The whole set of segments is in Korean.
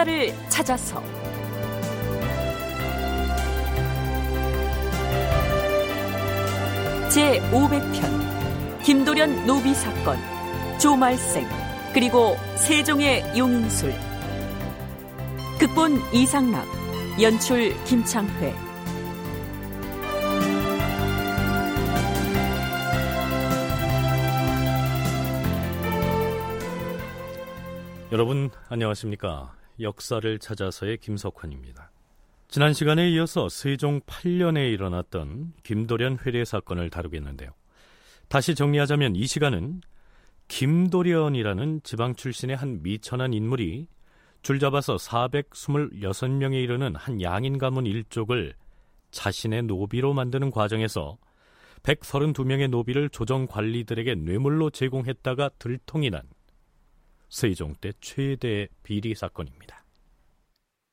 역사를 찾아서. 제 500편 김도련 노비 사건 조말생 그리고 세종의 용인술. 극본 이상락 연출 김창회. 여러분 안녕하십니까 역사를 찾아서의 김석환입니다. 지난 시간에 이어서 세종 8년에 일어났던 김도련 회례 사건을 다루겠는데요. 다시 정리하자면 이 시간은 김도련이라는 지방 출신의 한 미천한 인물이 줄잡아서 426명에 이르는 한 양인 가문 일족을 자신의 노비로 만드는 과정에서 132명의 노비를 조정 관리들에게 뇌물로 제공했다가 들통이 난 세종 때 최대의 비리 사건입니다.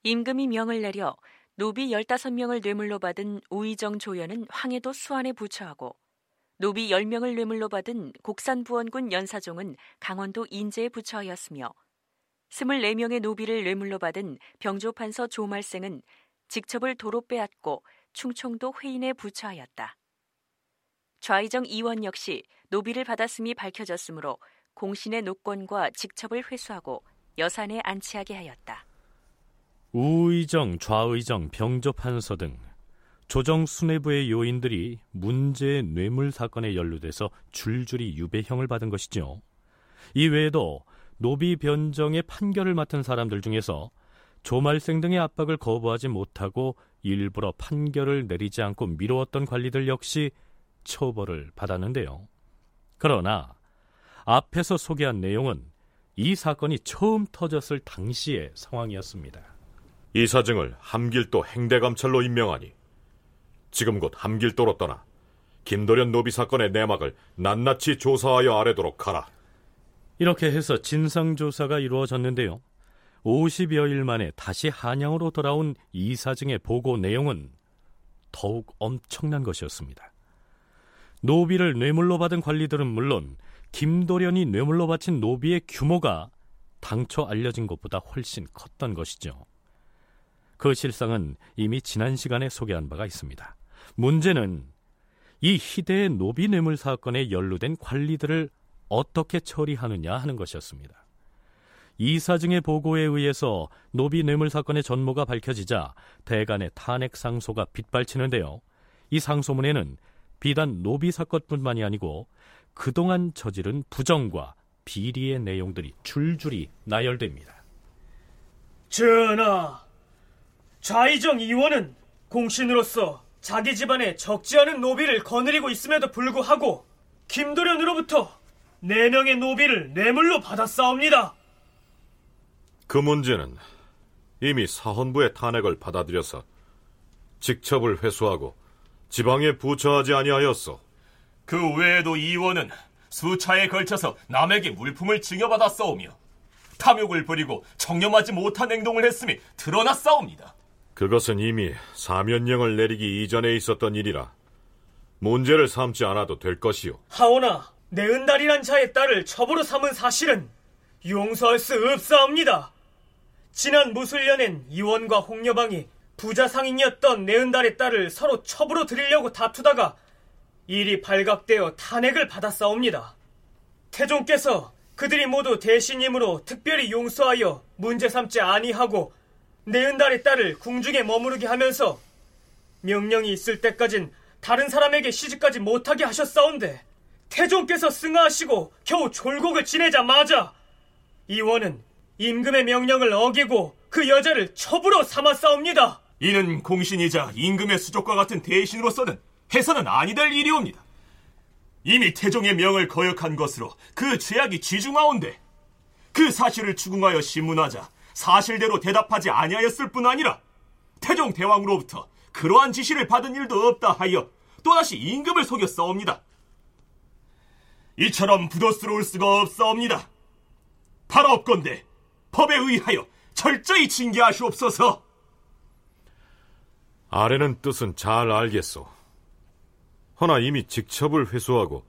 임금이 명을 내려 노비 15명을 뇌물로 받은 우의정 조연은 황해도 수안에 부처하고 노비 10명을 뇌물로 받은 곡산 부원군 연사종은 강원도 인제에 부처하였으며 24명의 노비를 뇌물로 받은 병조판서 조말생은 직첩을 도로 빼앗고 충청도 회인에 부처하였다. 좌의정 이원 역시 노비를 받았음이 밝혀졌으므로 공신의 노권과 직첩을 회수하고 여산에 안치하게 하였다. 우의정, 좌의정, 병조판서 등 조정 수뇌부의 요인들이 문제의 뇌물 사건에 연루돼서 줄줄이 유배형을 받은 것이죠. 이 외에도 노비 변정의 판결을 맡은 사람들 중에서 조말생 등의 압박을 거부하지 못하고 일부러 판결을 내리지 않고 미루었던 관리들 역시 처벌을 받았는데요. 그러나 앞에서 소개한 내용은 이 사건이 처음 터졌을 당시의 상황이었습니다. 이 사증을 함길도 행대감찰로 임명하니 지금 곧 함길도로 떠나 김도련 노비 사건의 내막을 낱낱이 조사하여 아래도록 하라. 이렇게 해서 진상조사가 이루어졌는데요. 50여 일 만에 다시 한양으로 돌아온 이사증의 보고 내용은 더욱 엄청난 것이었습니다. 노비를 뇌물로 받은 관리들은 물론 김도련이 뇌물로 바친 노비의 규모가 당초 알려진 것보다 훨씬 컸던 것이죠. 그 실상은 이미 지난 시간에 소개한 바가 있습니다. 문제는 이 희대의 노비 뇌물 사건에 연루된 관리들을 어떻게 처리하느냐 하는 것이었습니다. 이사증의 보고에 의해서 노비 뇌물 사건의 전모가 밝혀지자 대간의 탄핵 상소가 빗발치는데요. 이 상소문에는 비단 노비 사건뿐만이 아니고 그동안 저지른 부정과 비리의 내용들이 줄줄이 나열됩니다. 전하, 좌이정 이원은 공신으로서 자기 집안에 적지 않은 노비를 거느리고 있음에도 불구하고 김도련으로부터 네 명의 노비를 뇌물로 받았사옵니다. 그 문제는 이미 사헌부의 탄핵을 받아들여서 직첩을 회수하고 지방에 부처하지 아니하였소. 그 외에도 이원은 수차에 걸쳐서 남에게 물품을 증여받았사오며 탐욕을 부리고 청렴하지 못한 행동을 했음이 드러났사옵니다. 그것은 이미 사면령을 내리기 이전에 있었던 일이라 문제를 삼지 않아도 될 것이오. 하오나 내은달이란 자의 딸을 첩으로 삼은 사실은 용서할 수 없사옵니다. 지난 무술년엔 이원과 홍여방이 부자 상인이었던 내은달의 딸을 서로 첩으로 드리려고 다투다가 일이 발각되어 탄핵을 받았사옵니다. 태종께서 그들이 모두 대신임으로 특별히 용서하여 문제 삼지 아니하고 내은달의 딸을 궁중에 머무르게 하면서 명령이 있을 때까진 다른 사람에게 시집까지 못하게 하셨사온데 태종께서 승하하시고 겨우 졸곡을 지내자마자 이원은 임금의 명령을 어기고 그 여자를 첩으로 삼았사옵니다. 이는 공신이자 임금의 수족과 같은 대신으로서는 해서는 아니 될 일이옵니다. 이미 태종의 명을 거역한 것으로 그 죄악이 지중하온데 그 사실을 추궁하여 신문하자 사실대로 대답하지 아니하였을 뿐 아니라 태종 대왕으로부터 그러한 지시를 받은 일도 없다 하여 또다시 임금을 속였사옵니다. 이처럼 부도스러울 수가 없사옵니다. 바라옵건대 법에 의하여 철저히 징계하시옵소서. 아래는 뜻은 잘 알겠소. 허나 이미 직첩을 회수하고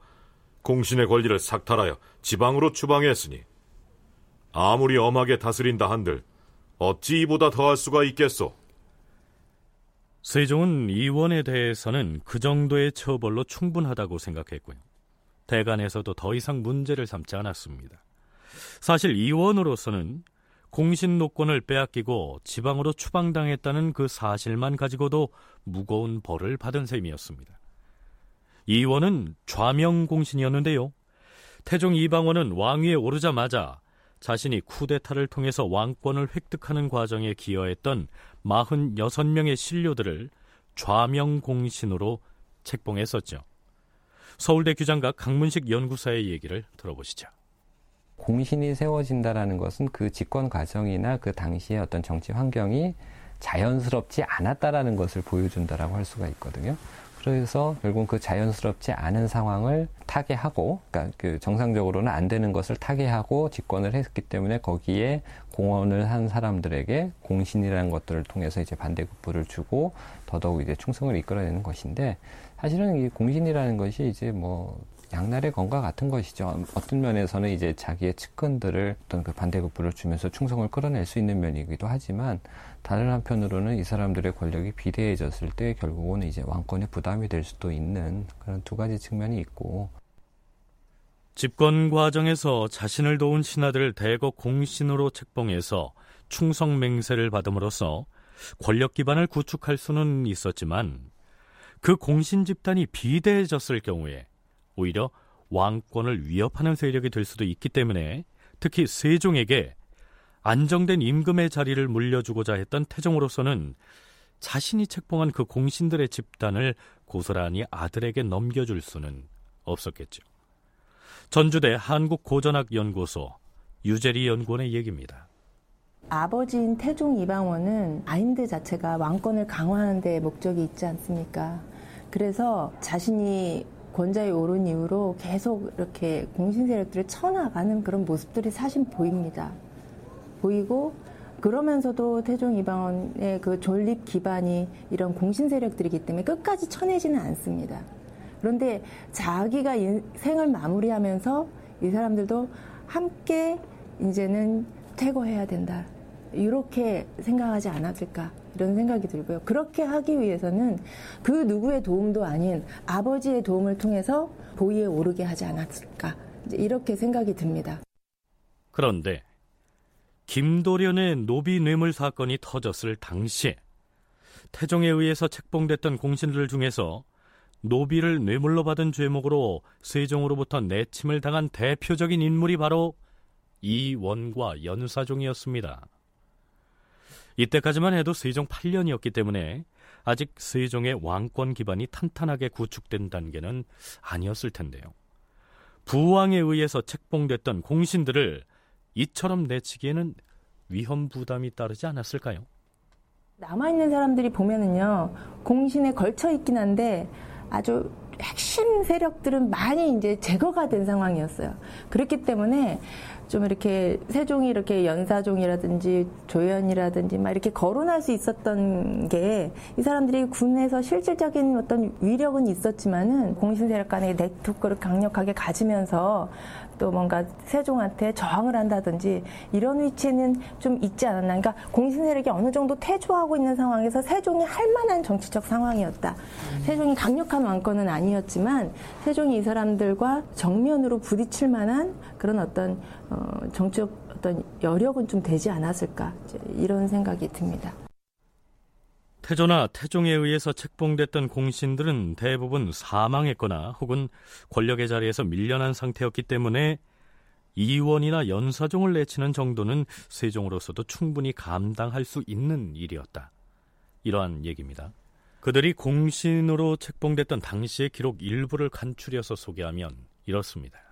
공신의 권리를 삭탈하여 지방으로 추방했으니 아무리 엄하게 다스린다 한들 어찌 이보다 더할 수가 있겠소? 세종은 이원에 대해서는 그 정도의 처벌로 충분하다고 생각했고요. 대간에서도 더 이상 문제를 삼지 않았습니다. 사실 이원으로서는 공신 노권을 빼앗기고 지방으로 추방당했다는 그 사실만 가지고도 무거운 벌을 받은 셈이었습니다. 이원은 좌명 공신이었는데요. 태종 이방원은 왕위에 오르자마자 자신이 쿠데타를 통해서 왕권을 획득하는 과정에 기여했던 46명의 신료들을 좌명 공신으로 책봉했었죠. 서울대 규장각 강문식 연구사의 얘기를 들어보시죠. 공신이 세워진다라는 것은 그 집권 과정이나 그 당시의 어떤 정치 환경이 자연스럽지 않았다라는 것을 보여준다라고 할 수가 있거든요. 그래서 결국 그 자연스럽지 않은 상황을 타개하고, 그러니까 그 정상적으로는 안 되는 것을 타개하고 집권을 했기 때문에 거기에 공헌을 한 사람들에게 공신이라는 것들을 통해서 이제 반대급부를 주고 더더욱 이제 충성을 이끌어내는 것인데 사실은 이 공신이라는 것이 이제 뭐 양날의 검과 같은 것이죠. 어떤 면에서는 이제 자기의 측근들을 어떤 그 반대급부를 주면서 충성을 끌어낼 수 있는 면이기도 하지만 다른 한편으로는 이 사람들의 권력이 비대해졌을 때 결국은 이제 왕권의 부담이 될 수도 있는 그런 두 가지 측면이 있고. 집권 과정에서 자신을 도운 신하들을 대거 공신으로 책봉해서 충성 맹세를 받음으로써 권력 기반을 구축할 수는 있었지만 그 공신 집단이 비대해졌을 경우에 오히려 왕권을 위협하는 세력이 될 수도 있기 때문에 특히 세종에게 안정된 임금의 자리를 물려주고자 했던 태종으로서는 자신이 책봉한 그 공신들의 집단을 고스란히 아들에게 넘겨줄 수는 없었겠죠. 전주대 한국고전학연구소 유재리 연구원의 얘기입니다. 아버지인 태종 이방원은 마인드 자체가 왕권을 강화하는 데 목적이 있지 않습니까? 그래서 자신이 권좌에 오른 이후로 계속 이렇게 공신 세력들을 쳐나가는 그런 모습들이 사실 보입니다. 보이고 그러면서도 태종 이방원의 그 존립 기반이 이런 공신 세력들이기 때문에 끝까지 쳐내지는 않습니다. 그런데 자기가 인생을 마무리하면서 이 사람들도 함께 이제는 퇴거해야 된다. 이렇게 생각하지 않았을까 이런 생각이 들고요. 그렇게 하기 위해서는 그 누구의 도움도 아닌 아버지의 도움을 통해서 보위에 오르게 하지 않았을까 이렇게 생각이 듭니다. 그런데 김도련의 노비 뇌물 사건이 터졌을 당시에 태종에 의해서 책봉됐던 공신들 중에서 노비를 뇌물로 받은 죄목으로 세종으로부터 내침을 당한 대표적인 인물이 바로 이원과 연사종이었습니다. 이때까지만 해도 세종 8년이었기 때문에 아직 세종의 왕권 기반이 탄탄하게 구축된 단계는 아니었을 텐데요. 부왕에 의해서 책봉됐던 공신들을 이처럼 내치기에는 위험 부담이 따르지 않았을까요? 남아있는 사람들이 보면은요, 공신에 걸쳐 있긴 한데 아주 핵심 세력들은 많이 이제 제거가 된 상황이었어요. 그렇기 때문에 좀 이렇게 세종이 이렇게 연사종이라든지 조연이라든지 막 이렇게 거론할 수 있었던 게 이 사람들이 군에서 실질적인 어떤 위력은 있었지만은 공신 세력 간의 네트워크를 강력하게 가지면서 또 뭔가 세종한테 저항을 한다든지 이런 위치는 좀 있지 않았나. 그러니까 공신 세력이 어느 정도 퇴조하고 있는 상황에서 세종이 할 만한 정치적 상황이었다. 음. 세종이 강력한 왕권은 아니었지만 세종이 이 사람들과 정면으로 부딪힐 만한 그런 어떤 어, 정치적 어떤 여력은 좀 되지 않았을까 이런 생각이 듭니다. 태조나 태종에 의해서 책봉됐던 공신들은 대부분 사망했거나 혹은 권력의 자리에서 밀려난 상태였기 때문에 이원이나 연사종을 내치는 정도는 세종으로서도 충분히 감당할 수 있는 일이었다. 이러한 얘기입니다. 그들이 공신으로 책봉됐던 당시의 기록 일부를 간추려서 소개하면 이렇습니다.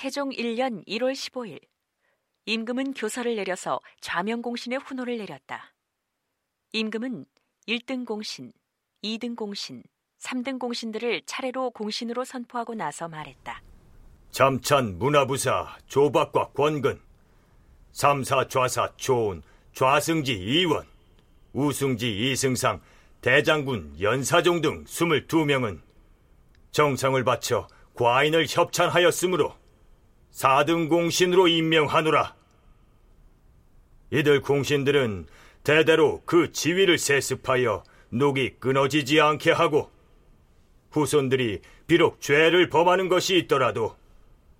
태종 1년 1월 15일 임금은 교서를 내려서 좌명공신의 훈호를 내렸다. 임금은 1등 공신, 2등 공신, 3등 공신들을 차례로 공신으로 선포하고 나서 말했다. 잠찬 문화부사 조박과 권근, 3사 좌사 조은, 좌승지 이원, 우승지 이승상, 대장군 연사종 등 22명은 정상을 바쳐 과인을 협찬하였으므로 4등 공신으로 임명하노라. 이들 공신들은 대대로 그 지위를 세습하여 녹이 끊어지지 않게 하고 후손들이 비록 죄를 범하는 것이 있더라도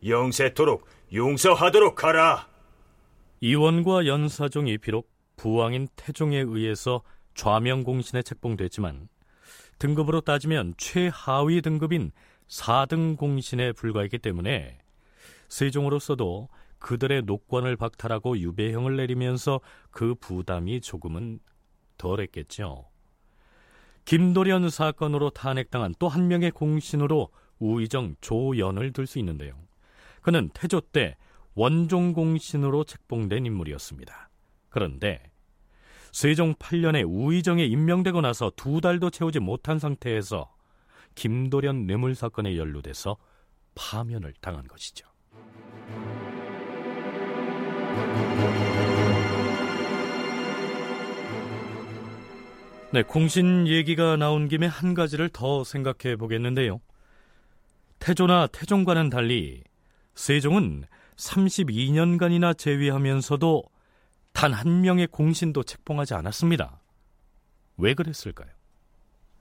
영세토록 용서하도록 하라. 이원과 연사종이 비록 부왕인 태종에 의해서 좌명공신에 책봉됐지만 등급으로 따지면 최하위 등급인 4등 공신에 불과했기 때문에 세종으로서도 그들의 녹권을 박탈하고 유배형을 내리면서 그 부담이 조금은 덜했겠죠. 김도련 사건으로 탄핵당한 또 한 명의 공신으로 우의정 조연을 들 수 있는데요. 그는 태조 때 원종 공신으로 책봉된 인물이었습니다. 그런데 세종 8년에 우의정에 임명되고 나서 두 달도 채우지 못한 상태에서 김도련 뇌물 사건에 연루돼서 파면을 당한 것이죠. 네, 공신 얘기가 나온 김에 한 가지를 더 생각해 보겠는데요. 태조나 태종과는 달리 세종은 32년간이나 재위하면서도 단 한 명의 공신도 책봉하지 않았습니다. 왜 그랬을까요?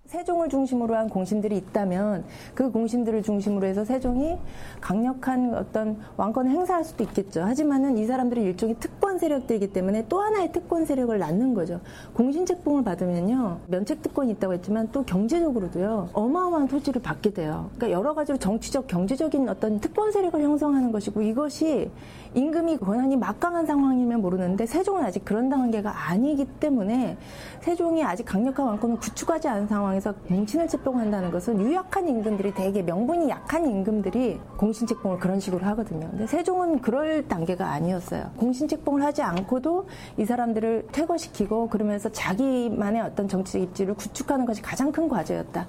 세종을 중심으로 한 공신들이 있다면 그 공신들을 중심으로 해서 세종이 강력한 어떤 왕권을 행사할 수도 있겠죠. 하지만은 이 사람들이 일종의 특권 세력들이기 때문에 또 하나의 특권 세력을 낳는 거죠. 공신 책봉을 받으면요. 면책 특권이 있다고 했지만 또 경제적으로도요. 어마어마한 토지를 받게 돼요. 그러니까 여러 가지로 정치적, 경제적인 어떤 특권 세력을 형성하는 것이고 이것이 임금이 권한이 막강한 상황이면 모르는데 세종은 아직 그런 단계가 아니기 때문에 세종이 아직 강력한 왕권을 구축하지 않은 상황에서 공신을 책봉한다는 것은 유약한 임금들이 대개 명분이 약한 임금들이 공신 책봉을 그런 식으로 하거든요. 근데 세종은 그럴 단계가 아니었어요. 공신 책봉을 하지 않고도 이 사람들을 퇴거시키고 그러면서 자기만의 어떤 정치적 입지를 구축하는 것이 가장 큰 과제였다.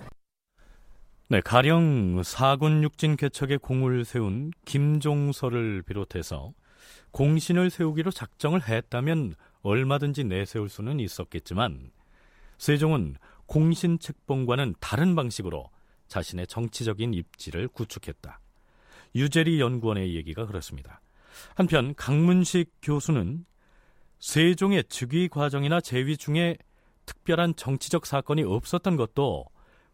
네, 가령 사군 육진 개척에 공을 세운 김종서를 비롯해서 공신을 세우기로 작정을 했다면 얼마든지 내세울 수는 있었겠지만 세종은 공신 책봉과는 다른 방식으로 자신의 정치적인 입지를 구축했다. 유재리 연구원의 얘기가 그렇습니다. 한편 강문식 교수는 세종의 즉위 과정이나 재위 중에 특별한 정치적 사건이 없었던 것도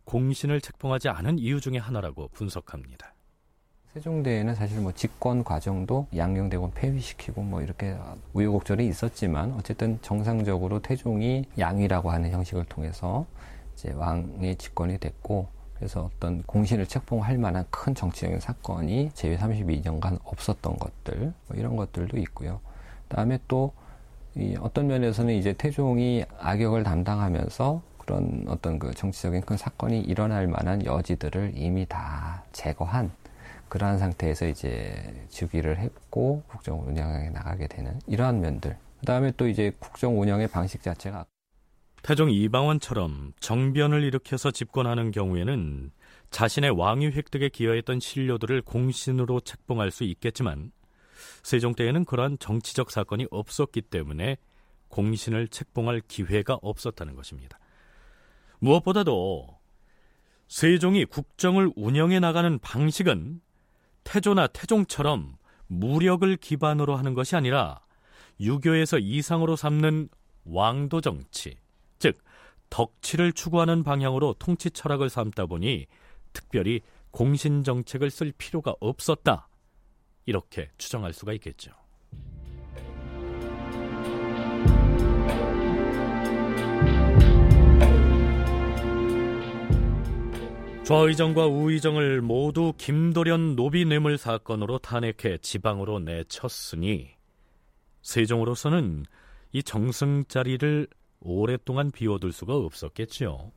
공신을 책봉하지 않은 이유 중의 하나라고 분석합니다. 세종대에는 사실 뭐 집권 과정도 양녕대군 폐위시키고 뭐 이렇게 우여곡절이 있었지만 어쨌든 정상적으로 태종이 양위라고 하는 형식을 통해서 이제 왕의 집권이 됐고 그래서 어떤 공신을 책봉할 만한 큰 정치적인 사건이 제위 32년간 없었던 것들 뭐 이런 것들도 있고요. 그다음에 또 어떤 면에서는 이제 태종이 악역을 담당하면서 그런 어떤 그 정치적인 큰 사건이 일어날 만한 여지들을 이미 다 제거한 그러한 상태에서 이제 즉위를 했고 국정 운영에 나가게 되는 이러한 면들. 그다음에 또 이제 국정 운영의 방식 자체가 태종 이방원처럼 정변을 일으켜서 집권하는 경우에는 자신의 왕위 획득에 기여했던 신료들을 공신으로 책봉할 수 있겠지만 세종 때에는 그러한 정치적 사건이 없었기 때문에 공신을 책봉할 기회가 없었다는 것입니다. 무엇보다도 세종이 국정을 운영해 나가는 방식은 태조나 태종처럼 무력을 기반으로 하는 것이 아니라 유교에서 이상으로 삼는 왕도 정치, 즉 덕치를 추구하는 방향으로 통치 철학을 삼다 보니 특별히 공신 정책을 쓸 필요가 없었다. 이렇게 추정할 수가 있겠죠. 좌의정과 우의정을 모두 김도련 노비 뇌물 사건으로 탄핵해 지방으로 내쳤으니 세종으로서는 이 정승 자리를 오랫동안 비워둘 수가 없었겠지요.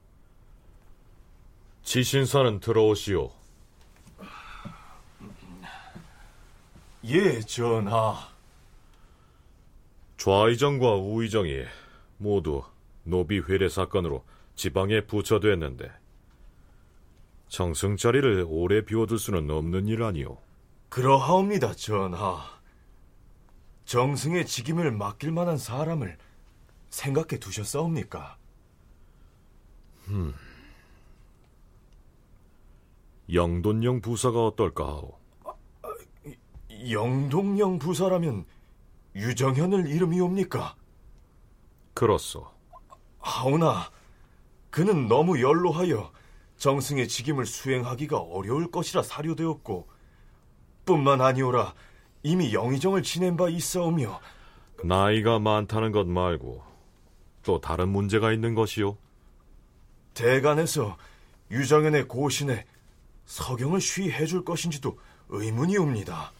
지신사는 들어오시오. 예, 전하. 좌의정과 우의정이 모두 노비 회례 사건으로 지방에 부처됐는데 정승 자리를 오래 비워둘 수는 없는 일 아니오. 그러하옵니다, 전하. 정승의 직임을 맡길 만한 사람을 생각해 두셨사옵니까? 음. 영돈령 부사가 어떨까 하오? 영동령 부사라면 유정현을 이름이옵니까? 그렇소. 하오나 그는 너무 연로하여 정승의 직임을 수행하기가 어려울 것이라 사료되었고 뿐만 아니오라 이미 영의정을 지낸 바 있사오며 나이가 많다는 것 말고 또 다른 문제가 있는 것이요. 대간에서 유정연의 고신에 서경을 쉬해 줄 것인지도 의문이옵니다.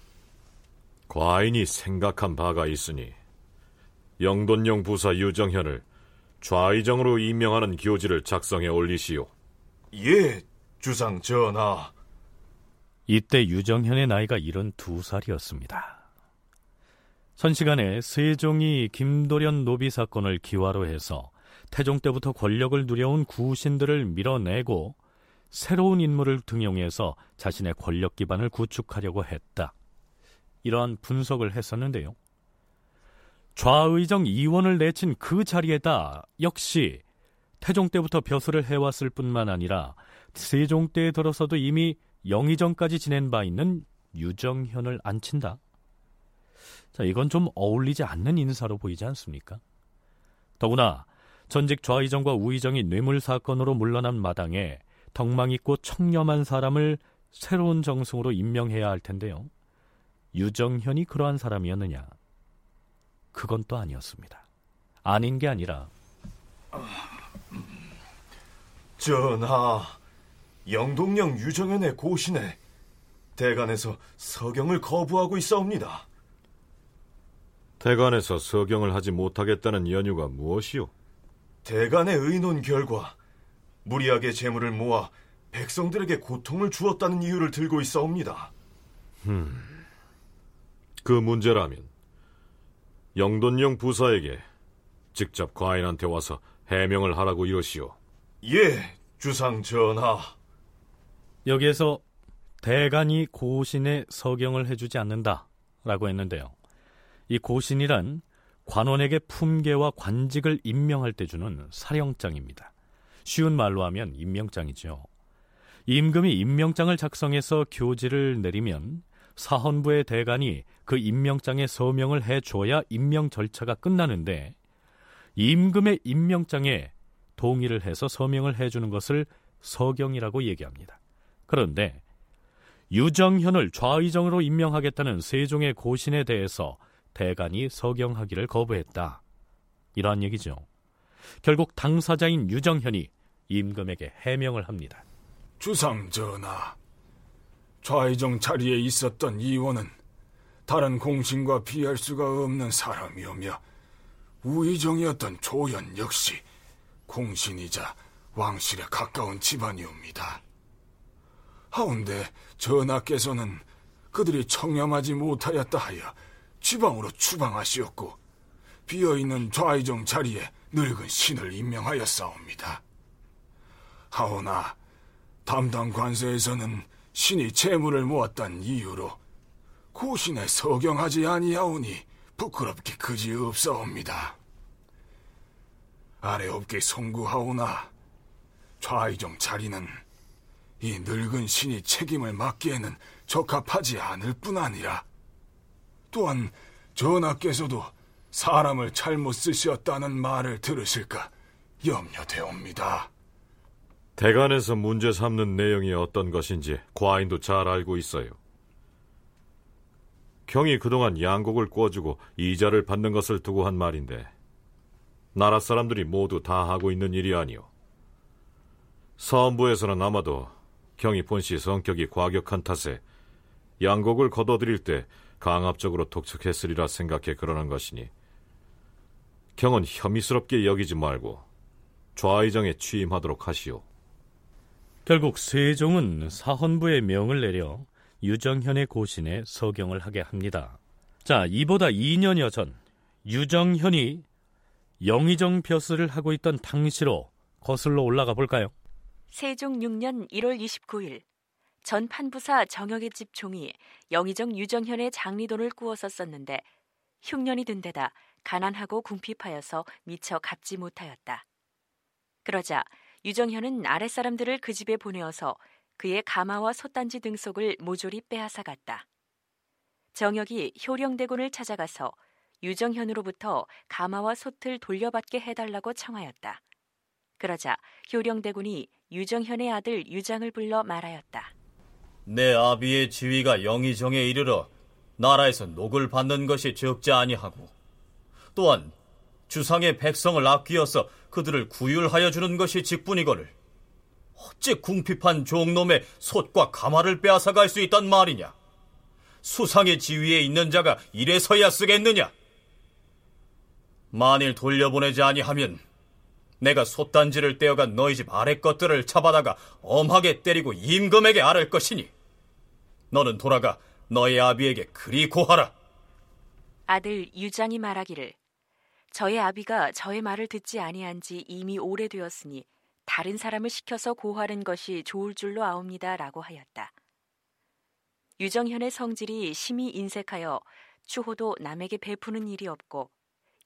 과인이 생각한 바가 있으니 영돈령 부사 유정현을 좌의정으로 임명하는 교지를 작성해 올리시오. 예, 주상 전하. 이때 유정현의 나이가 72살이었습니다. 선시간에 세종이 김도련 노비 사건을 기화로 해서 태종 때부터 권력을 누려온 구신들을 밀어내고 새로운 인물을 등용해서 자신의 권력 기반을 구축하려고 했다. 이러한 분석을 했었는데요. 좌의정 이원을 내친 그 자리에다 역시 태종 때부터 벼슬을 해왔을 뿐만 아니라 세종 때에 들어서도 이미 영의정까지 지낸 바 있는 유정현을 앉힌다. 자, 이건 좀 어울리지 않는 인사로 보이지 않습니까? 더구나 전직 좌의정과 우의정이 뇌물 사건으로 물러난 마당에 덕망 있고 청렴한 사람을 새로운 정승으로 임명해야 할 텐데요. 유정현이 그러한 사람이었느냐? 그건 또 아니었습니다. 아닌 게 아니라 전하, 영동령 유정현의 고신에 대간에서 서경을 거부하고 있사옵니다. 대관에서 서경을 하지 못하겠다는 연유가 무엇이오? 대간의 의논 결과 무리하게 재물을 모아 백성들에게 고통을 주었다는 이유를 들고 있사옵니다. 그 문제라면 영돈령 부사에게 직접 과인한테 와서 해명을 하라고 이러시오. 예, 주상 전하. 여기에서 대간이 고신의 서경을 해주지 않는다라고 했는데요. 이 고신이란 관원에게 품계와 관직을 임명할 때 주는 사령장입니다. 쉬운 말로 하면 임명장이죠. 임금이 임명장을 작성해서 교지를 내리면 사헌부의 대간이 그 임명장에 서명을 해줘야 임명 절차가 끝나는데 임금의 임명장에 동의를 해서 서명을 해주는 것을 서경이라고 얘기합니다. 그런데 유정현을 좌의정으로 임명하겠다는 세종의 고신에 대해서 대간이 서경하기를 거부했다. 이러한 얘기죠. 결국 당사자인 유정현이 임금에게 해명을 합니다. 주상 전하, 좌의정 자리에 있었던 이원은 다른 공신과 비할 수가 없는 사람이오며 우의정이었던 조연 역시 공신이자 왕실에 가까운 집안이옵니다. 하운데 전하께서는 그들이 청렴하지 못하였다 하여 지방으로 추방하시었고 비어있는 좌의정 자리에 늙은 신을 임명하였사옵니다. 하오나 담당 관서에서는 신이 재물을 모았단 이유로 고신에 서경하지 아니하오니 부끄럽게 그지 없사옵니다. 아래옵게 송구하오나 좌의정 자리는 이 늙은 신이 책임을 맡기에는 적합하지 않을 뿐 아니라 또한 전하께서도 사람을 잘못 쓰셨다는 말을 들으실까 염려되옵니다. 대관에서 문제 삼는 내용이 어떤 것인지 과인도 잘 알고 있어요. 경이 그동안 양곡을 꿔주고 이자를 받는 것을 두고 한 말인데 나라 사람들이 모두 다 하고 있는 일이 아니오. 서원부에서는 아마도 경이 본씨 성격이 과격한 탓에 양곡을 거둬들일 때 강압적으로 독촉했으리라 생각해 그러는 것이니 경은 혐의스럽게 여기지 말고 좌의정에 취임하도록 하시오. 결국 세종은 사헌부에 명을 내려 유정현의 고신에 서경을 하게 합니다. 자, 이보다 2년여 전 유정현이 영의정 벼슬을 하고 있던 당시로 거슬러 올라가 볼까요? 세종 6년 1월 29일 전 판부사 정혁의 집 종이 영의정 유정현의 장리돈을 꾸어서 썼는데 흉년이 든 데다 가난하고 궁핍하여서 미처 갚지 못하였다. 그러자 유정현은 아랫사람들을 그 집에 보내어서 그의 가마와 솥단지 등 속을 모조리 빼앗아 갔다. 정혁이 효령대군을 찾아가서 유정현으로부터 가마와 솥을 돌려받게 해달라고 청하였다. 그러자 효령대군이 유정현의 아들 유장을 불러 말하였다. 내 아비의 지위가 영의정에 이르러 나라에서 녹을 받는 것이 적지 아니하고 또한 주상의 백성을 아끼어서 그들을 구휼하여 주는 것이 직분이거늘 어찌 궁핍한 종놈의 솥과 가마를 빼앗아 갈 수 있단 말이냐? 수상의 지위에 있는 자가 이래서야 쓰겠느냐? 만일 돌려보내지 아니하면 내가 솥단지를 떼어간 너희 집 아래 것들을 잡아다가 엄하게 때리고 임금에게 아를 것이니 너는 돌아가 너의 아비에게 그리 고하라. 아들 유장이 말하기를 저의 아비가 저의 말을 듣지 아니한 지 이미 오래되었으니 다른 사람을 시켜서 고하는 것이 좋을 줄로 아옵니다라고 하였다. 유정현의 성질이 심히 인색하여 추호도 남에게 베푸는 일이 없고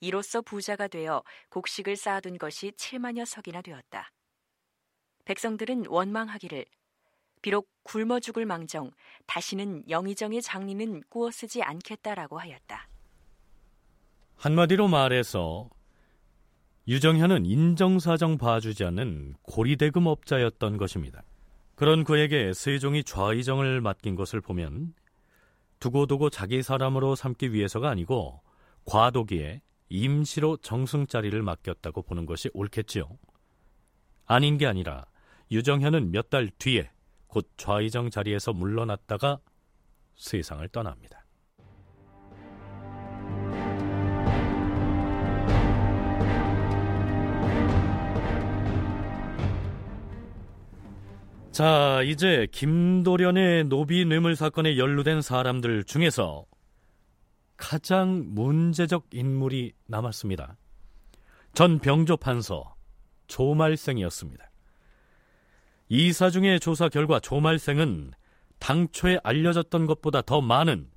이로써 부자가 되어 곡식을 쌓아둔 것이 7만여 석이나 되었다. 백성들은 원망하기를 비록 굶어 죽을 망정 다시는 영의정의 장리는 꾸어 쓰지 않겠다라고 하였다. 한마디로 말해서 유정현은 인정사정 봐주지 않는 고리대금업자였던 것입니다. 그런 그에게 세종이 좌의정을 맡긴 것을 보면 두고두고 자기 사람으로 삼기 위해서가 아니고 과도기에 임시로 정승 자리를 맡겼다고 보는 것이 옳겠지요. 아닌 게 아니라 유정현은 몇 달 뒤에 곧 좌의정 자리에서 물러났다가 세상을 떠납니다. 자, 이제 김도련의 노비 뇌물 사건에 연루된 사람들 중에서 가장 문제적 인물이 남았습니다. 전 병조 판서 조말생이었습니다. 이사중의 조사 결과 조말생은 당초에 알려졌던 것보다 더 많은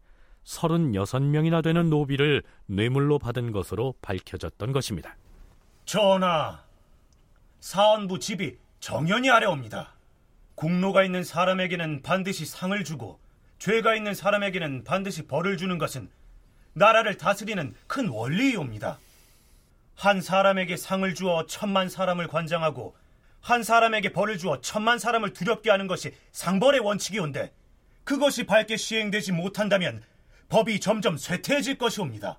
36명이나 되는 노비를 뇌물로 받은 것으로 밝혀졌던 것입니다. 전하, 사원부 집이 정연히 아래옵니다. 공로가 있는 사람에게는 반드시 상을 주고 죄가 있는 사람에게는 반드시 벌을 주는 것은 나라를 다스리는 큰 원리이옵니다. 한 사람에게 상을 주어 천만 사람을 관장하고 한 사람에게 벌을 주어 천만 사람을 두렵게 하는 것이 상벌의 원칙이온데 그것이 밝게 시행되지 못한다면 법이 점점 쇠퇴해질 것이옵니다.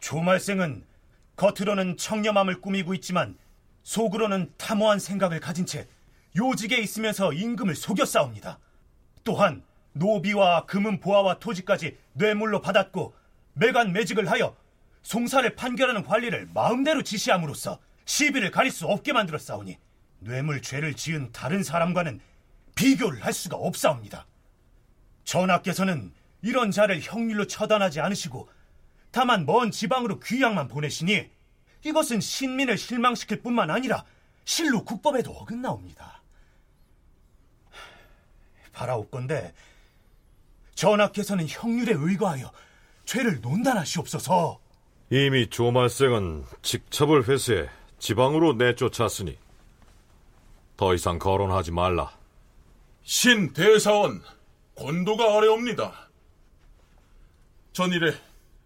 조말생은 겉으로는 청렴함을 꾸미고 있지만 속으로는 탐호한 생각을 가진 채 요직에 있으면서 임금을 속여 싸웁니다. 또한 노비와 금은 보화와 토지까지 뇌물로 받았고 매간 매직을 하여 송사를 판결하는 관리를 마음대로 지시함으로써 시비를 가릴 수 없게 만들어 싸우니 뇌물 죄를 지은 다른 사람과는 비교를 할 수가 없사옵니다. 전하께서는 이런 자를 형률로 처단하지 않으시고 다만 먼 지방으로 귀양만 보내시니 이것은 신민을 실망시킬 뿐만 아니라 실로 국법에도 어긋나옵니다. 바라옵건데 전하께서는 형률에 의거하여 죄를 논단하시옵소서. 이미 조말생은 직첩을 회수해 지방으로 내쫓았으니 더 이상 거론하지 말라. 신 대사원 권도가 아래옵니다. 전일에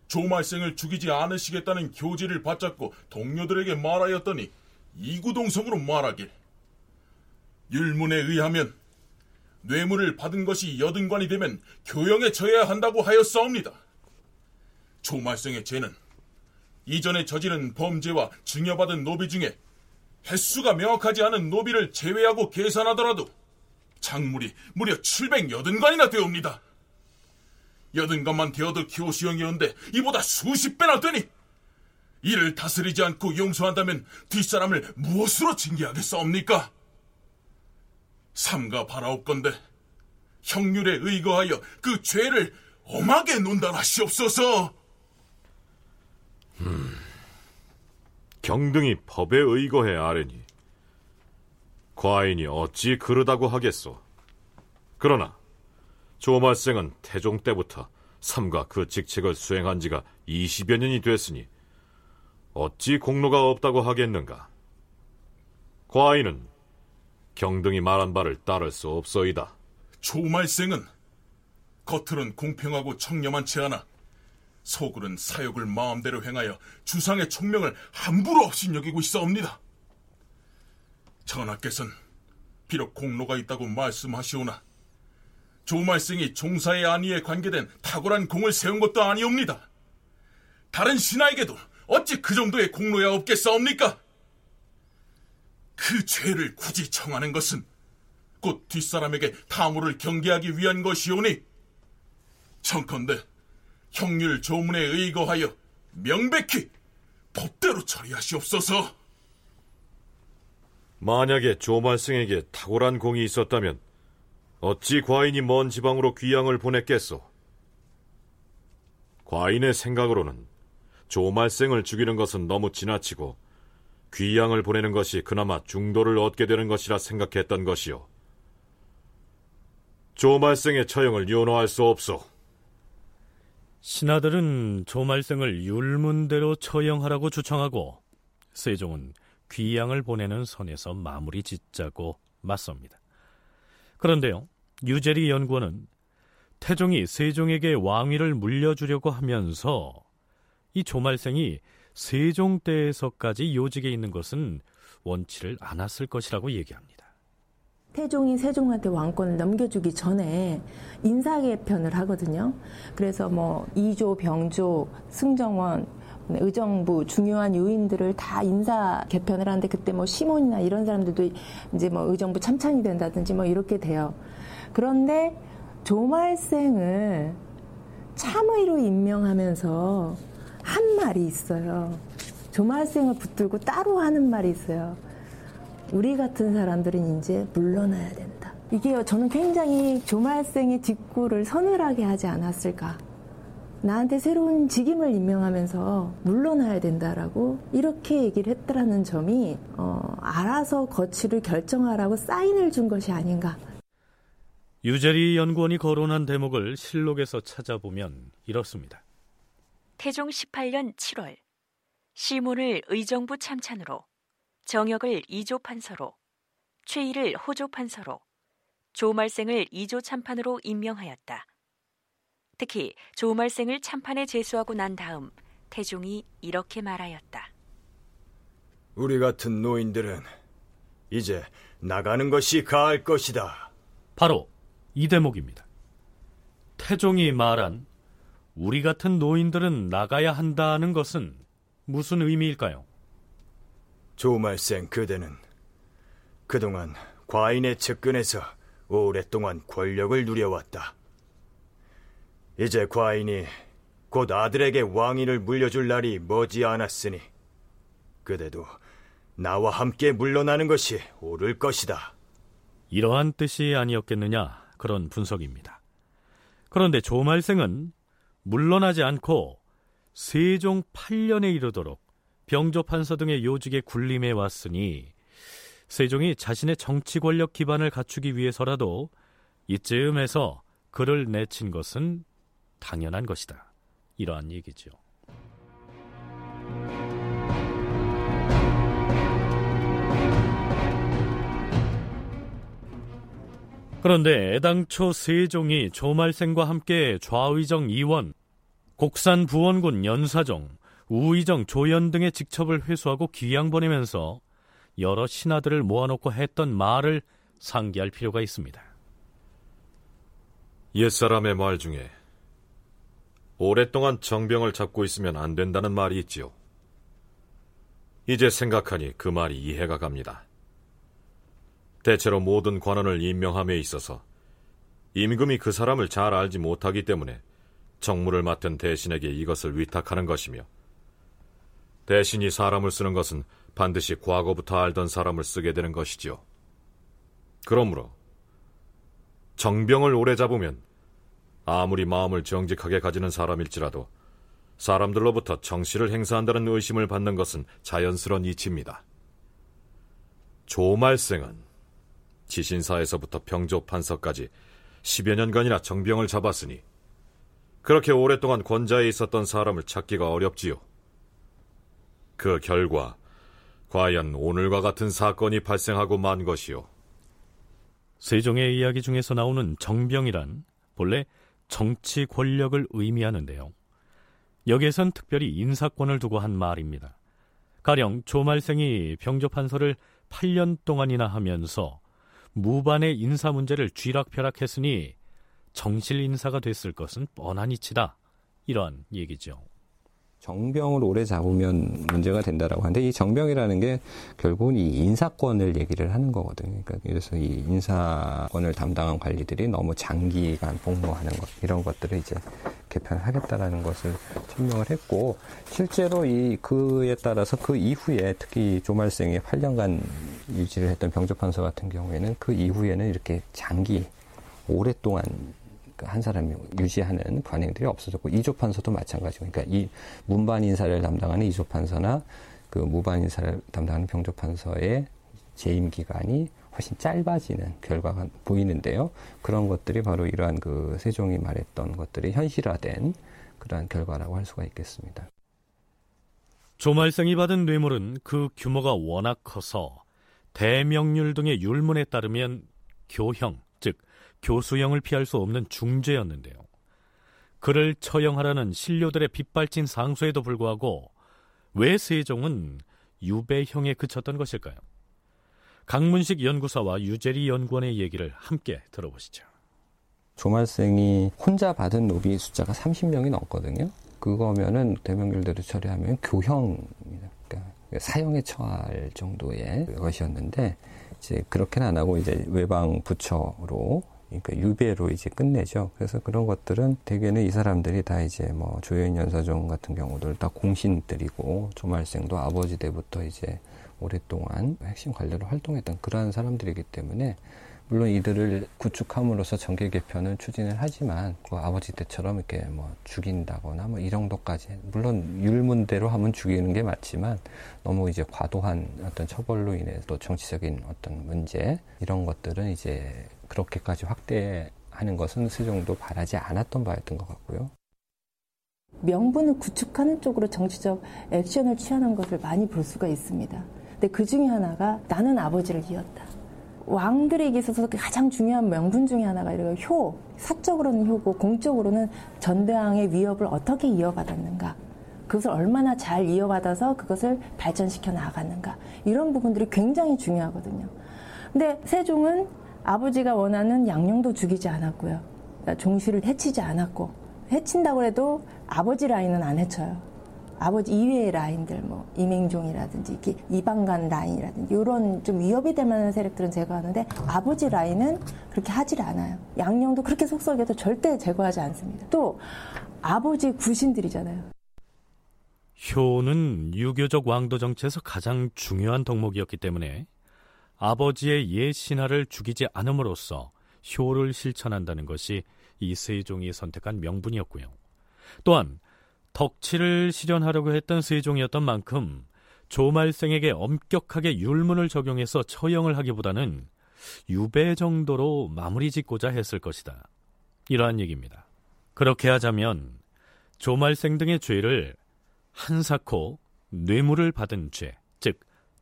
조말생을 죽이지 않으시겠다는 교지를 받잡고 동료들에게 말하였더니 이구동성으로 말하길 율문에 의하면 뇌물을 받은 것이 여든관이 되면 교영에 처해야 한다고 하였사옵니다. 조말생의 죄는 이전에 저지른 범죄와 증여받은 노비 중에 횟수가 명확하지 않은 노비를 제외하고 계산하더라도 작물이 무려 780관이나 되옵니다. 여든관만 되어도 교시형이었는데 이보다 수십 배나 되니 이를 다스리지 않고 용서한다면 뒷사람을 무엇으로 징계하겠사옵니까? 삼가 바라옵건대 형률에 의거하여 그 죄를 엄하게 논단하시옵소서. 음, 경등이 법에 의거해 아뢰니 과인이 어찌 그러다고 하겠소. 그러나 조말생은 태종 때부터 삼가 그 직책을 수행한 지가 20여 년이 됐으니 어찌 공로가 없다고 하겠는가? 과인은 경등이 말한 바를 따를 수 없소이다. 조말생은 겉으론 공평하고 청렴한 채 하나 서굴은 사욕을 마음대로 행하여 주상의 총명을 함부로 없이 여기고 있어옵니다. 전하께서는 비록 공로가 있다고 말씀하시오나 조말생이 종사의 안위에 관계된 탁월한 공을 세운 것도 아니옵니다. 다른 신하에게도 어찌 그 정도의 공로야 없겠사옵니까? 그 죄를 굳이 청하는 것은 곧 뒷사람에게 탐호를 경계하기 위한 것이오니 청컨대 형률 조문에 의거하여 명백히 법대로 처리하시옵소서. 만약에 조말승에게 탁월한 공이 있었다면 어찌 과인이 먼 지방으로 귀양을 보냈겠소? 과인의 생각으로는 조말생을 죽이는 것은 너무 지나치고 귀양을 보내는 것이 그나마 중도를 얻게 되는 것이라 생각했던 것이요. 조말생의 처형을 윤호할 수 없소. 신하들은 조말생을 율문대로 처형하라고 주청하고 세종은 귀양을 보내는 선에서 마무리 짓자고 맞섭니다. 그런데요, 유재리 연구원은 태종이 세종에게 왕위를 물려주려고 하면서 이 조말생이 세종 때에서까지 요직에 있는 것은 원치를 않았을 것이라고 얘기합니다. 태종이 세종한테 왕권을 넘겨주기 전에 인사 개편을 하거든요. 그래서 뭐 이조, 병조, 승정원, 의정부 중요한 요인들을 다 인사 개편을 하는데 그때 뭐 시몬이나 이런 사람들도 이제 뭐 의정부 참찬이 된다든지 뭐 이렇게 돼요. 그런데 조말생을 참의로 임명하면서 한 말이 있어요. 조말생을 붙들고 따로 하는 말이 있어요. 우리 같은 사람들은 이제 물러나야 된다. 이게 저는 굉장히 조말생의 직구를 서늘하게 하지 않았을까. 나한테 새로운 직임을 임명하면서 물러나야 된다라고 이렇게 얘기를 했더라는 점이 어, 알아서 거취를 결정하라고 사인을 준 것이 아닌가. 유재리 연구원이 거론한 대목을 실록에서 찾아보면 이렇습니다. 태종 18년 7월 시몬을 의정부 참찬으로 정역을 이조 판서로 최일을 호조 판서로 조말생을 이조 참판으로 임명하였다. 특히 조말생을 참판에 제수하고 난 다음 태종이 이렇게 말하였다. 우리 같은 노인들은 이제 나가는 것이 가할 것이다. 바로 이 대목입니다. 태종이 말한 우리 같은 노인들은 나가야 한다는 것은 무슨 의미일까요? 조말생 그대는 그동안 과인의 측근에서 오랫동안 권력을 누려왔다. 이제 과인이 곧 아들에게 왕위를 물려줄 날이 머지 않았으니 그대도 나와 함께 물러나는 것이 옳을 것이다. 이러한 뜻이 아니었겠느냐 그런 분석입니다. 그런데 조말생은 물러나지 않고 세종 8년에 이르도록 병조 판서 등의 요직에 군림해 왔으니 세종이 자신의 정치 권력 기반을 갖추기 위해서라도 이쯤에서 그를 내친 것은 당연한 것이다. 이러한 얘기죠. 그런데 애당초 세종이 조말생과 함께 좌의정 이원, 곡산 부원군 연사종, 우의정 조연 등의 직첩을 회수하고 귀양 보내면서 여러 신하들을 모아놓고 했던 말을 상기할 필요가 있습니다. 옛사람의 말 중에 오랫동안 정병을 잡고 있으면 안 된다는 말이 있지요. 이제 생각하니 그 말이 이해가 갑니다. 대체로 모든 관원을 임명함에 있어서 임금이 그 사람을 잘 알지 못하기 때문에 정무를 맡은 대신에게 이것을 위탁하는 것이며 대신 이 사람을 쓰는 것은 반드시 과거부터 알던 사람을 쓰게 되는 것이지요. 그러므로 정병을 오래 잡으면 아무리 마음을 정직하게 가지는 사람일지라도 사람들로부터 정시를 행사한다는 의심을 받는 것은 자연스러운 이치입니다. 조말생은 지신사에서부터 병조 판서까지 10여 년간이나 정병을 잡았으니 그렇게 오랫동안 권좌에 있었던 사람을 찾기가 어렵지요. 그 결과 과연 오늘과 같은 사건이 발생하고 만 것이요. 세종의 이야기 중에서 나오는 정병이란 본래 정치 권력을 의미하는데요. 여기에선 특별히 인사권을 두고 한 말입니다. 가령 조말생이 병조판서를 8년 동안이나 하면서 무반의 인사 문제를 쥐락펴락했으니 정실 인사가 됐을 것은 뻔한 이치다. 이런 얘기죠. 정병을 오래 잡으면 문제가 된다라고 하는데 이 정병이라는 게 결국은 이 인사권을 얘기를 하는 거거든요. 그러니까 그래서 이 인사권을 담당한 관리들이 너무 장기간 복무하는 것 이런 것들을 이제 개편하겠다라는 것을 천명을 했고 실제로 이 그에 따라서 그 이후에 특히 조말생이 8년간 유지를 했던 병조판서 같은 경우에는 그 이후에는 이렇게 장기 오랫동안 그 한 사람이 유지하는 관행들이 없어졌고 이조 판서도 마찬가지고 그러니까 이 문반 인사를 담당하는 이조 판서나 그 무반 인사를 담당하는 병조 판서의 재임 기간이 훨씬 짧아지는 결과가 보이는데요. 그런 것들이 바로 이러한 그 세종이 말했던 것들이 현실화된 그러한 결과라고 할 수가 있겠습니다. 조말생이 받은 뇌물은 그 규모가 워낙 커서 대명률 등의 율문에 따르면 교형, 즉 교수형을 피할 수 없는 중죄였는데요. 그를 처형하라는 신료들의 빗발친 상소에도 불구하고 왜 세종은 유배형에 그쳤던 것일까요? 강문식 연구사와 유재리 연구원의 얘기를 함께 들어보시죠. 조말생이 혼자 받은 노비 숫자가 30명이 넘거든요. 그거면은 대명률대로 처리하면 교형입니다. 그러니까 사형에 처할 정도의 것이었는데 이제 그렇게는 안 하고 이제 외방 부처로 그러니까 유배로 이제 끝내죠. 그래서 그런 것들은 대개는 이 사람들이 다 이제 뭐 조여인 연사종 같은 경우들 다 공신들이고 조말생도 아버지 때부터 이제 오랫동안 핵심 관료로 활동했던 그러한 사람들이기 때문에 물론 이들을 구축함으로써 정계 개편을 추진을 하지만 그 아버지 때처럼 이렇게 뭐 죽인다거나 뭐 이 정도까지 물론 율문대로 하면 죽이는 게 맞지만 너무 이제 과도한 어떤 처벌로 인해 또 정치적인 어떤 문제 이런 것들은 이제 그렇게까지 확대하는 것은 세종도 바라지 않았던 바였던 것 같고요. 명분을 구축하는 쪽으로 정치적 액션을 취하는 것을 많이 볼 수가 있습니다. 근데 그 중에 하나가 나는 아버지를 이었다. 왕들에게 있어서 가장 중요한 명분 중에 하나가 이런 효, 사적으로는 효고 공적으로는 전대왕의 위협을 어떻게 이어받았는가. 그것을 얼마나 잘 이어받아서 그것을 발전시켜 나갔는가. 이런 부분들이 굉장히 중요하거든요. 근데 세종은 아버지가 원하는 양령도 죽이지 않았고요. 그러니까 종실을 해치지 않았고 해친다고 해도 아버지 라인은 안 해쳐요. 아버지 이외의 라인들, 뭐 이맹종이라든지 이렇게 이방간 라인이라든지 이런 좀 위협이 될 만한 세력들은 제거하는데 아버지 라인은 그렇게 하질 않아요. 양령도 그렇게 속썩여도 절대 제거하지 않습니다. 또 아버지 구신들이잖아요. 효는 유교적 왕도 정치에서 가장 중요한 덕목이었기 때문에 아버지의 옛 신하를 죽이지 않음으로써 효를 실천한다는 것이 이 세종이 선택한 명분이었고요. 또한 덕치를 실현하려고 했던 세종이었던 만큼 조말생에게 엄격하게 율문을 적용해서 처형을 하기보다는 유배 정도로 마무리 짓고자 했을 것이다. 이러한 얘기입니다. 그렇게 하자면 조말생 등의 죄를 한사코 뇌물을 받은 죄, 즉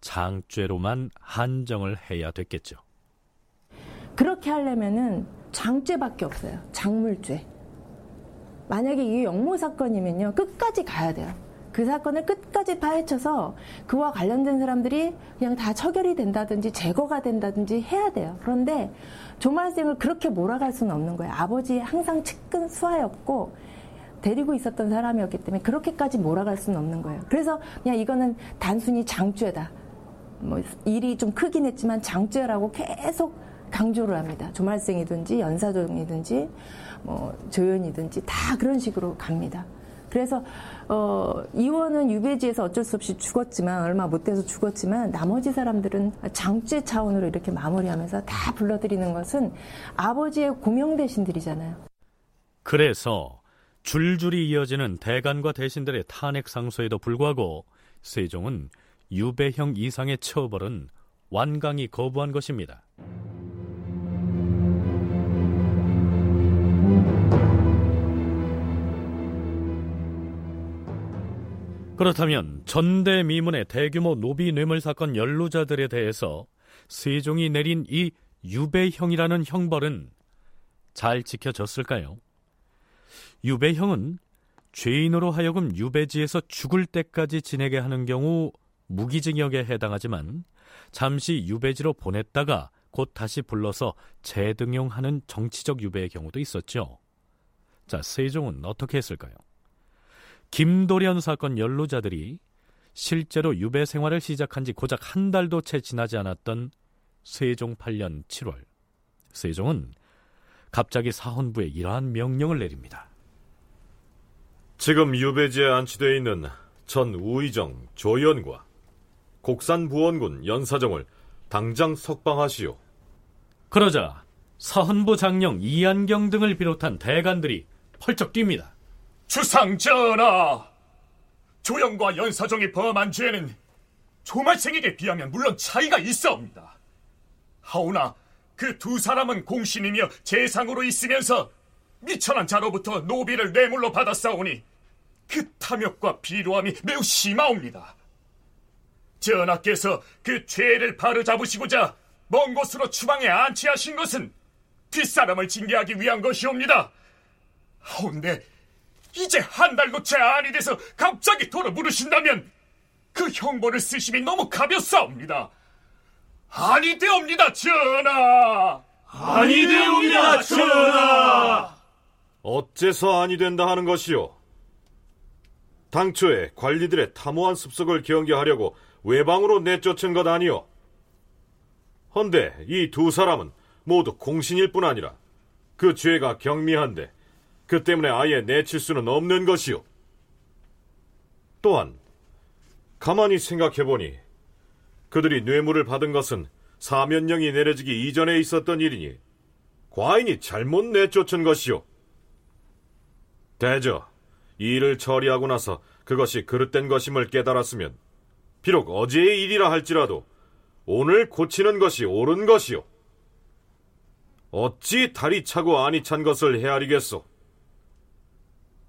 장죄로만 한정을 해야 됐겠죠. 그렇게 하려면은 장죄밖에 없어요. 장물죄. 만약에 이게 영모 사건이면요. 끝까지 가야 돼요. 그 사건을 끝까지 파헤쳐서 그와 관련된 사람들이 그냥 다 처결이 된다든지 제거가 된다든지 해야 돼요. 그런데 조말생을 그렇게 몰아갈 수는 없는 거예요. 아버지 항상 측근 수하였고 데리고 있었던 사람이었기 때문에 그렇게까지 몰아갈 수는 없는 거예요. 그래서 그냥 이거는 단순히 장죄다. 뭐 일이 좀 크긴 했지만 장죄라고 계속 강조를 합니다. 조말생이든지 연사종이든지 뭐 조연이든지 다 그런 식으로 갑니다. 그래서 어, 이원은 유배지에서 어쩔 수 없이 죽었지만 얼마 못 돼서 죽었지만 나머지 사람들은 장죄 차원으로 이렇게 마무리하면서 다 불러들이는 것은 아버지의 고명 대신들이잖아요. 그래서 줄줄이 이어지는 대간과 대신들의 탄핵 상소에도 불구하고 세종은 유배형 이상의 처벌은 완강히 거부한 것입니다. 그렇다면 전대미문의 대규모 노비 뇌물 사건 연루자들에 대해서 세종이 내린 이 유배형이라는 형벌은 잘 지켜졌을까요? 유배형은 죄인으로 하여금 유배지에서 죽을 때까지 지내게 하는 경우 무기징역에 해당하지만 잠시 유배지로 보냈다가 곧 다시 불러서 재등용하는 정치적 유배의 경우도 있었죠. 자, 세종은 어떻게 했을까요? 김도련 사건 연루자들이 실제로 유배 생활을 시작한 지 고작 한 달도 채 지나지 않았던 세종 8년 7월, 세종은 갑자기 사헌부에 이러한 명령을 내립니다. 지금 유배지에 안치되어 있는 전 우의정 조연과 곡산 부원군 연사정을 당장 석방하시오. 그러자 사헌부 장령 이한경 등을 비롯한 대관들이 펄쩍 뜁니다. 주상 전하! 조영과 연사정이 범한 죄는 조말생에게 비하면 물론 차이가 있어옵니다. 하오나 그 두 사람은 공신이며 재상으로 있으면서 미천한 자로부터 노비를 뇌물로 받았사오니 그 탐욕과 비루함이 매우 심하옵니다. 전하께서 그 죄를 바로잡으시고자 먼 곳으로 추방에 안치하신 것은 뒷사람을 징계하기 위한 것이옵니다. 하운데 이제 한 달도 채 아니 돼서 갑자기 돌아 부르신다면 그 형벌을 쓰심이 너무 가볍사옵니다. 아니 되옵니다, 전하! 아니 되옵니다, 전하! 어째서 아니 된다 하는 것이오? 당초에 관리들의 탐호한 습속을 경계하려고 외방으로 내쫓은 것 아니오? 헌데 이 두 사람은 모두 공신일 뿐 아니라 그 죄가 경미한데 그 때문에 아예 내칠 수는 없는 것이오. 또한 가만히 생각해 보니 그들이 뇌물을 받은 것은 사면령이 내려지기 이전에 있었던 일이니 과인이 잘못 내쫓은 것이오. 대저, 이 일을 처리하고 나서 그것이 그릇된 것임을 깨달았으면 비록 어제의 일이라 할지라도 오늘 고치는 것이 옳은 것이오. 어찌 다리 차고 아니 찬 것을 헤아리겠소?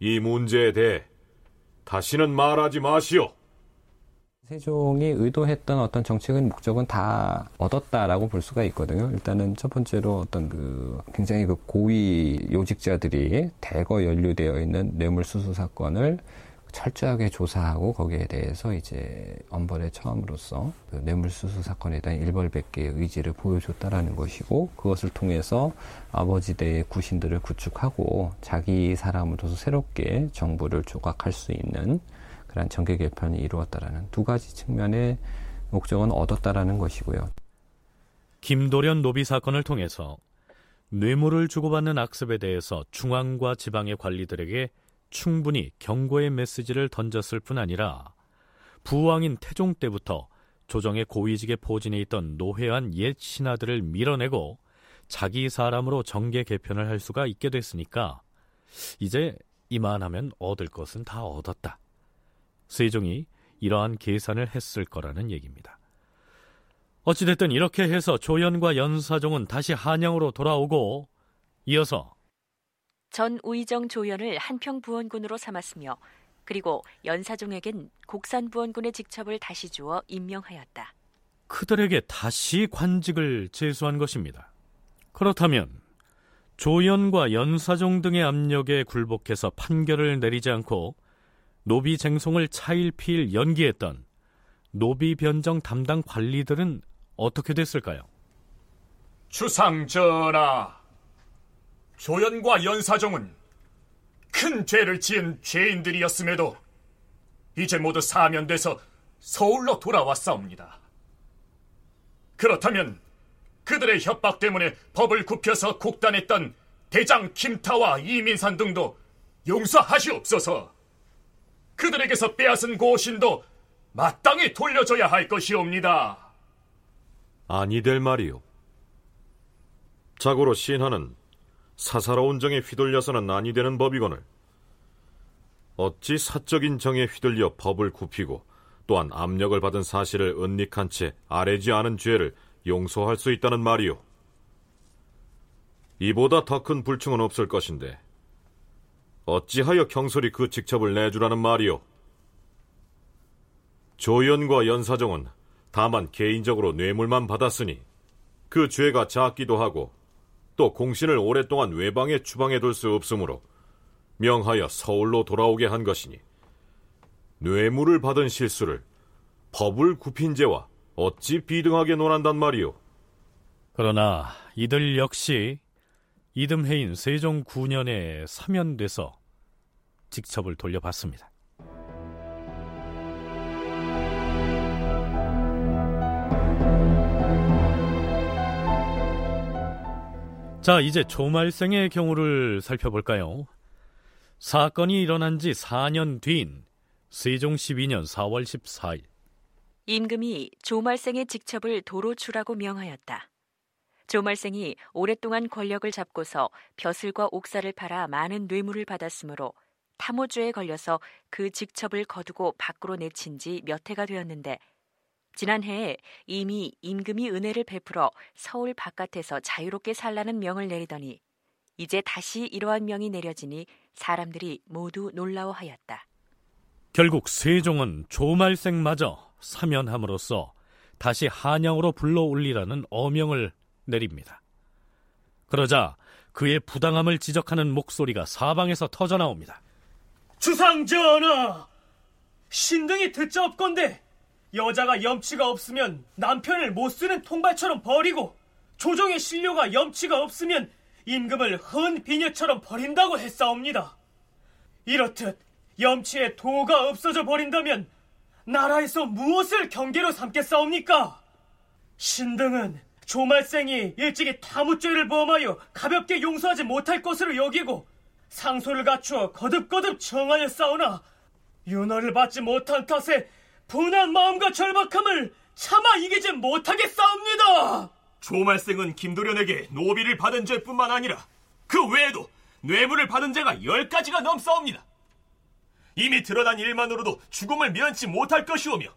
이 문제에 대해 다시는 말하지 마시오. 세종이 의도했던 어떤 정책의 목적은 다 얻었다라고 볼 수가 있거든요. 일단은 첫 번째로 어떤 그 굉장히 그 고위 요직자들이 대거 연루되어 있는 뇌물수수 사건을 철저하게 조사하고 거기에 대해서 이제 엄벌에 처음으로써 그 뇌물수수 사건에 대한 일벌백계의 의지를 보여줬다라는 것이고 그것을 통해서 아버지 대의 구신들을 구축하고 자기 사람으로서 새롭게 정부를 조각할 수 있는 그런 정계 개편이 이루었다라는 두 가지 측면의 목적은 얻었다라는 것이고요. 김도련 노비 사건을 통해서 뇌물을 주고받는 악습에 대해서 중앙과 지방의 관리들에게 충분히 경고의 메시지를 던졌을 뿐 아니라 부왕인 태종 때부터 조정의 고위직에 포진해 있던 노회한 옛 신하들을 밀어내고 자기 사람으로 정계 개편을 할 수가 있게 됐으니까 이제 이만하면 얻을 것은 다 얻었다. 세종이 이러한 계산을 했을 거라는 얘기입니다. 어찌됐든 이렇게 해서 조연과 연사종은 다시 한양으로 돌아오고 이어서 전 우의정 조연을 한평 부원군으로 삼았으며 그리고 연사종에겐 곡산 부원군의 직첩을 다시 주어 임명하였다. 그들에게 다시 관직을 제수한 것입니다. 그렇다면 조연과 연사종 등의 압력에 굴복해서 판결을 내리지 않고 노비 쟁송을 차일피일 연기했던 노비 변정 담당 관리들은 어떻게 됐을까요? 주상 전하, 조연과 연사종은 큰 죄를 지은 죄인들이었음에도 이제 모두 사면돼서 서울로 돌아왔사옵니다. 그렇다면 그들의 협박 때문에 법을 굽혀서 곡단했던 대장 김타와 이민산 등도 용서하시옵소서. 그들에게서 빼앗은 고신도 마땅히 돌려줘야 할 것이옵니다. 아니 될 말이오. 자고로 신하는 사사로운 정에 휘둘려서는 아니 되는 법이거늘 어찌 사적인 정에 휘둘려 법을 굽히고 또한 압력을 받은 사실을 은닉한 채 아래지 않은 죄를 용서할 수 있다는 말이오. 이보다 더 큰 불충은 없을 것인데 어찌하여 경솔이 그 직첩을 내주라는 말이오. 조연과 연사정은 다만 개인적으로 뇌물만 받았으니 그 죄가 작기도 하고 또 공신을 오랫동안 외방에 추방해 둘 수 없으므로 명하여 서울로 돌아오게 한 것이니 뇌물을 받은 실수를 법을 굽힌 죄와 어찌 비등하게 논한단 말이오. 그러나 이들 역시 이듬해인 세종 9년에 사면돼서 직첩을 돌려받습니다. 자, 이제 조말생의 경우를 살펴볼까요? 사건이 일어난 지 4년 뒤인 세종 12년 4월 14일 임금이 조말생의 직첩을 도로추라고 명하였다. 조말생이 오랫동안 권력을 잡고서 벼슬과 옥사를 팔아 많은 뇌물을 받았으므로 탐호죄에 걸려서 그 직첩을 거두고 밖으로 내친 지 몇 해가 되었는데 지난해에 이미 임금이 은혜를 베풀어 서울 바깥에서 자유롭게 살라는 명을 내리더니 이제 다시 이러한 명이 내려지니 사람들이 모두 놀라워하였다. 결국 세종은 조말생마저 사면함으로써 다시 한양으로 불러올리라는 어명을 내립니다. 그러자 그의 부당함을 지적하는 목소리가 사방에서 터져 나옵니다. 주상 전하, 신등이 듣자 없건데 여자가 염치가 없으면 남편을 못 쓰는 통발처럼 버리고 조정의 신료가 염치가 없으면 임금을 헌 비녀처럼 버린다고 했사옵니다. 이렇듯 염치에 도가 없어져 버린다면 나라에서 무엇을 경계로 삼겠사옵니까? 신등은 조말생이 일찍이 타무죄를 범하여 가볍게 용서하지 못할 것으로 여기고 상소를 갖추어 거듭거듭 청하여 싸우나 윤허를 받지 못한 탓에 분한 마음과 절박함을 차마 이기지 못하겠사옵니다. 조말생은 김도련에게 노비를 받은 죄뿐만 아니라 그 외에도 뇌물을 받은 죄가 열 가지가 넘사옵니다. 이미 드러난 일만으로도 죽음을 면치 못할 것이오며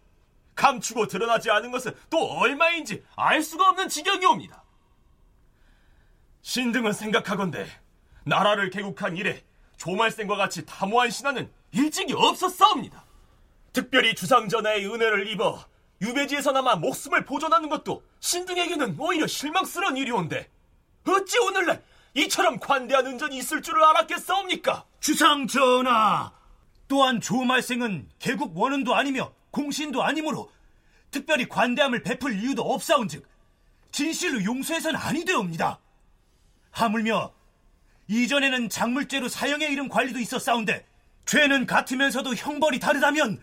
감추고 드러나지 않은 것은 또 얼마인지 알 수가 없는 지경이옵니다. 신등은 생각하건대 나라를 개국한 이래 조말생과 같이 탐호한 신하는 일찍이 없었사옵니다. 특별히 주상전하의 은혜를 입어 유배지에서나마 목숨을 보존하는 것도 신등에게는 오히려 실망스러운 일이온데 어찌 오늘날 이처럼 관대한 은전이 있을 줄을 알았겠사옵니까? 주상전하! 또한 조말생은 개국 원은도 아니며 공신도 아니므로 특별히 관대함을 베풀 이유도 없사온즉 진실로 용서해서는 아니 되옵니다. 하물며 이전에는 작물죄로 사형에 이른 관리도 있었사온데 죄는 같으면서도 형벌이 다르다면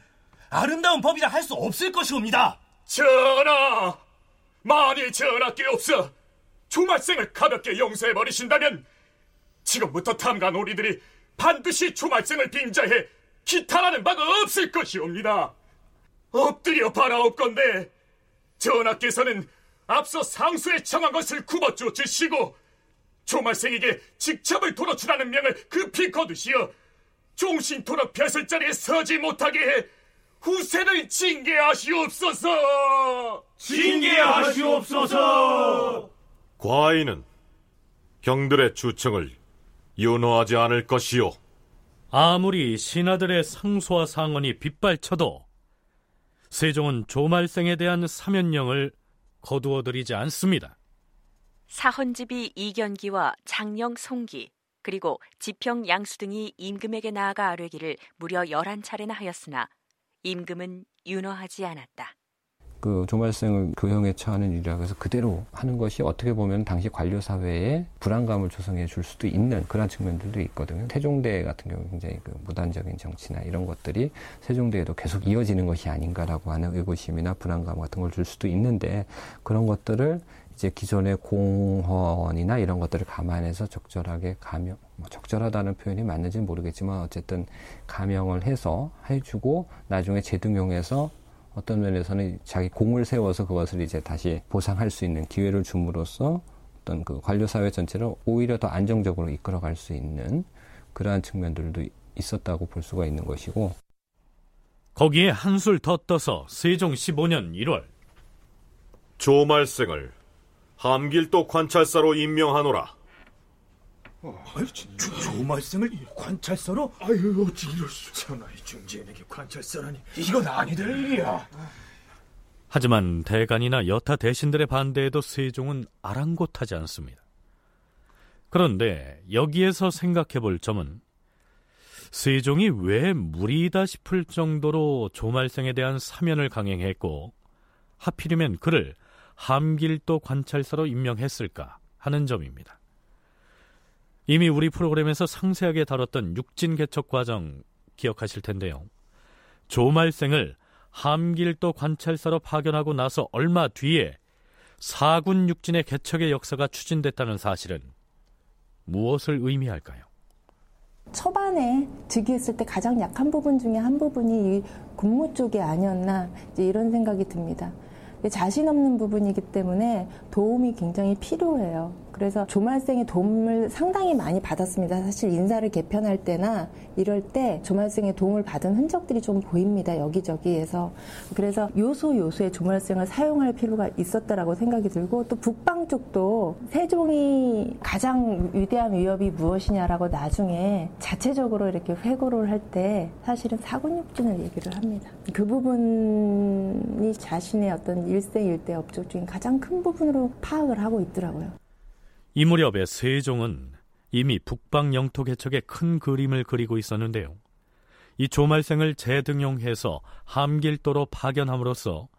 아름다운 법이라 할 수 없을 것이옵니다. 전하, 만일 전하께 없어 조말생을 가볍게 용서해 버리신다면 지금부터 탐관 우리들이 반드시 조말생을 빙자해 기탄하는 바가 없을 것이옵니다. 엎드려 바라옵건대 전하께서는 앞서 상수에 청한 것을 굽어줘 주시고 조말생에게 직첩을 도로주라는 명을 급히 거두시어 종신토록 벼슬 자리에 서지 못하게 해 후세를 징계하시옵소서. 징계하시옵소서. 과인은 경들의 주청을 윤호하지 않을 것이요. 아무리 신하들의 상소와 상언이 빗발쳐도 세종은 조말생에 대한 사면령을 거두어들이지 않습니다. 사헌집이 이견기와 장령 송기 그리고 지평 양수 등이 임금에게 나아가 아뢰기를 무려 11차례나 하였으나 임금은 윤허하지 않았다. 그 조말생을 교형에 처하는 일이라고 해서 그대로 하는 것이 어떻게 보면 당시 관료 사회에 불안감을 조성해 줄 수도 있는 그런 측면들도 있거든요. 세종대 같은 경우 굉장히 그 무단적인 정치나 이런 것들이 세종대에도 계속 이어지는 것이 아닌가라고 하는 의구심이나 불안감 같은 걸 줄 수도 있는데 그런 것들을 이제 기존의 공헌이나 이런 것들을 감안해서 적절하게 감형, 뭐 적절하다는 표현이 맞는지는 모르겠지만 어쨌든 감형을 해서 해주고 나중에 재등용해서 어떤 면에서는 자기 공을 세워서 그것을 이제 다시 보상할 수 있는 기회를 줌으로써 어떤 그 관료 사회 전체를 오히려 더 안정적으로 이끌어갈 수 있는 그러한 측면들도 있었다고 볼 수가 있는 것이고. 거기에 한술 더 떠서 세종 15년 1월. 조말생을 함길도 관찰사로 임명하노라. 어, 조말생을 관찰사로? 아유 어찌 이럴 수 전하의 중지인에게 관찰사라니 이건 아니 될 일이야 하지만 대간이나 여타 대신들의 반대에도 세종은 아랑곳하지 않습니다. 그런데 여기에서 생각해 볼 점은 세종이 왜 무리다 싶을 정도로 조말생에 대한 사면을 강행했고 하필이면 그를 함길도 관찰사로 임명했을까 하는 점입니다. 이미 우리 프로그램에서 상세하게 다뤘던 육진 개척 과정 기억하실 텐데요. 조말생을 함길도 관찰사로 파견하고 나서 얼마 뒤에 사군 육진의 개척의 역사가 추진됐다는 사실은 무엇을 의미할까요? 초반에 즉위했을 때 가장 약한 부분 중에 한 부분이 이 군무 쪽이 아니었나 이런 생각이 듭니다. 자신 없는 부분이기 때문에 도움이 굉장히 필요해요. 그래서 조말생의 도움을 상당히 많이 받았습니다. 사실 인사를 개편할 때나 이럴 때 조말생의 도움을 받은 흔적들이 좀 보입니다. 여기저기에서. 그래서 요소 요소에 조말생을 사용할 필요가 있었다라고 생각이 들고 또 북방 쪽도 세종이 가장 위대한 위협이 무엇이냐라고 나중에 자체적으로 이렇게 회고를 할 때 사실은 사군육진을 얘기를 합니다. 그 부분이 자신의 어떤 일생일대 업적 중에 가장 큰 부분으로 파악을 하고 있더라고요. 이 무렵에 세종은 이미 북방 영토 개척의 큰 그림을 그리고 있었는데요. 이 조말생을 재등용해서 함길도로 파견함으로써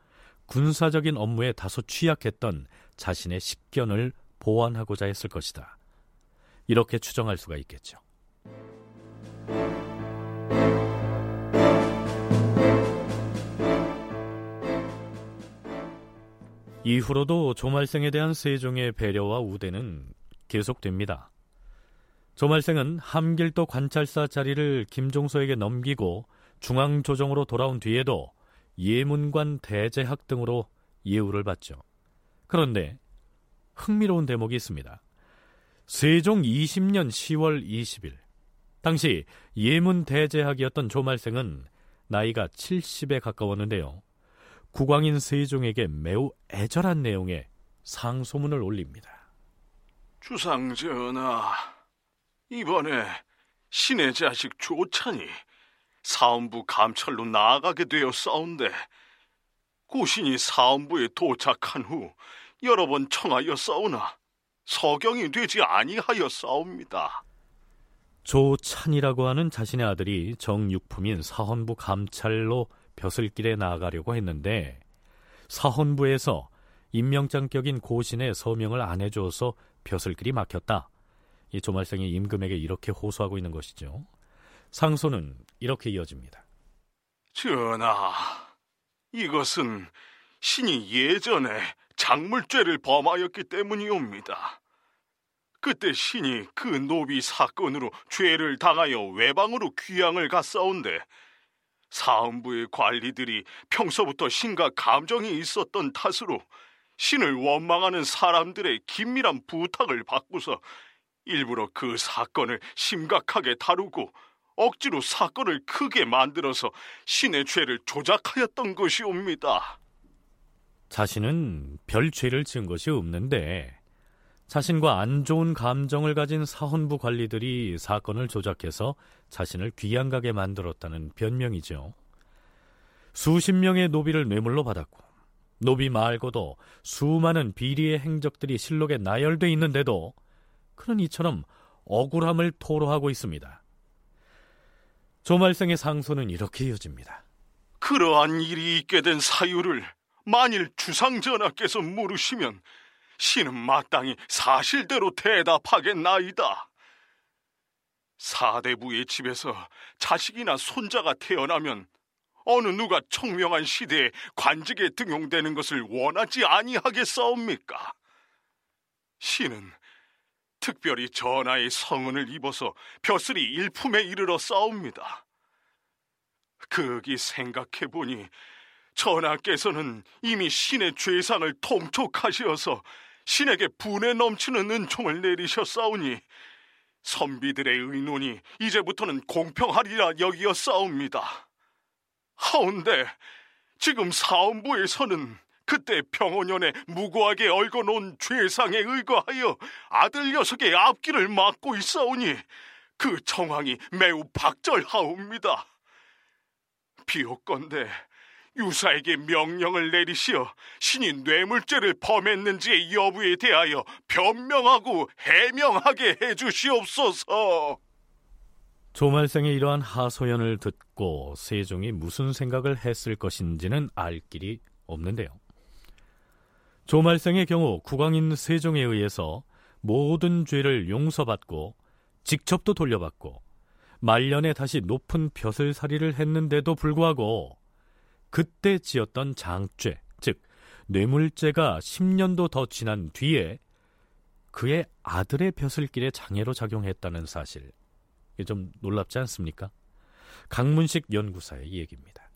군사적인 업무에 다소 취약했던 자신의 식견을 보완하고자 했을 것이다. 이렇게 추정할 수가 있겠죠. 이후로도 조말생에 대한 세종의 배려와 우대는 계속됩니다. 조말생은 함길도 관찰사 자리를 김종서에게 넘기고 중앙조정으로 돌아온 뒤에도 예문관 대제학 등으로 예우를 받죠. 그런데 흥미로운 대목이 있습니다. 세종 20년 10월 20일 당시 예문 대제학이었던 조말생은 나이가 70에 가까웠는데요. 국왕인 세종에게 매우 애절한 내용의 상소문을 올립니다. 주상 전하, 이번에 신의 자식 조찬이 사원부 감찰로 나아가게 되었사온데 고신이 사원부에 도착한 후 여러 번 청하여 싸우나 서경이 되지 아니하였사옵니다. 조찬이라고 하는 자신의 아들이 정육품인 사헌부 감찰로 벼슬길에 나아가려고 했는데 사헌부에서 임명장격인 고신의 서명을 안 해줘서 벼슬길이 막혔다. 이 조말생이 임금에게 이렇게 호소하고 있는 것이죠. 상소는 이렇게 이어집니다. 전하, 이것은 신이 예전에 작물죄를 범하였기 때문이옵니다. 그때 신이 그 노비 사건으로 죄를 당하여 외방으로 귀양을 갔사온데 사헌부의 관리들이 평소부터 신과 감정이 있었던 탓으로 신을 원망하는 사람들의 긴밀한 부탁을 받고서 일부러 그 사건을 심각하게 다루고 억지로 사건을 크게 만들어서 신의 죄를 조작하였던 것이옵니다. 자신은 별 죄를 지은 것이 없는데 자신과 안 좋은 감정을 가진 사헌부 관리들이 사건을 조작해서 자신을 귀양가게 만들었다는 변명이죠. 수십 명의 노비를 뇌물로 받았고 노비 말고도 수많은 비리의 행적들이 실록에 나열돼 있는데도 그는 이처럼 억울함을 토로하고 있습니다. 조말생의 상소는 이렇게 이어집니다. 그러한 일이 있게 된 사유를 만일 주상전하께서 물으시면 신은 마땅히 사실대로 대답하겠나이다. 사대부의 집에서 자식이나 손자가 태어나면 어느 누가 청명한 시대에 관직에 등용되는 것을 원하지 아니하겠사옵니까? 신은 특별히 전하의 성은을 입어서 벼슬이 일품에 이르러 싸웁니다. 거기 생각해 보니 전하께서는 이미 신의 죄상을 통촉하시어서 신에게 분에 넘치는 은총을 내리셨사오니 선비들의 의논이 이제부터는 공평하리라 여기었사옵니다. 하운데 지금 사원부에서는 그때 평원년에 무고하게 얽어놓은 죄상에 의거하여 아들 녀석의 앞길을 막고 있사오니 그 정황이 매우 박절하옵니다. 비옥건대 유사에게 명령을 내리시어 신이 뇌물죄를 범했는지의 여부에 대하여 변명하고 해명하게 해주시옵소서. 조말생의 이러한 하소연을 듣고 세종이 무슨 생각을 했을 것인지는 알 길이 없는데요. 조말생의 경우 국왕인 세종에 의해서 모든 죄를 용서받고 직접도 돌려받고 말년에 다시 높은 벼슬살이를 했는데도 불구하고 그때 지었던 장죄, 즉 뇌물죄가 10년도 더 지난 뒤에 그의 아들의 벼슬길에 장애로 작용했다는 사실. 이게 좀 놀랍지 않습니까? 강문식 연구사의 얘기입니다.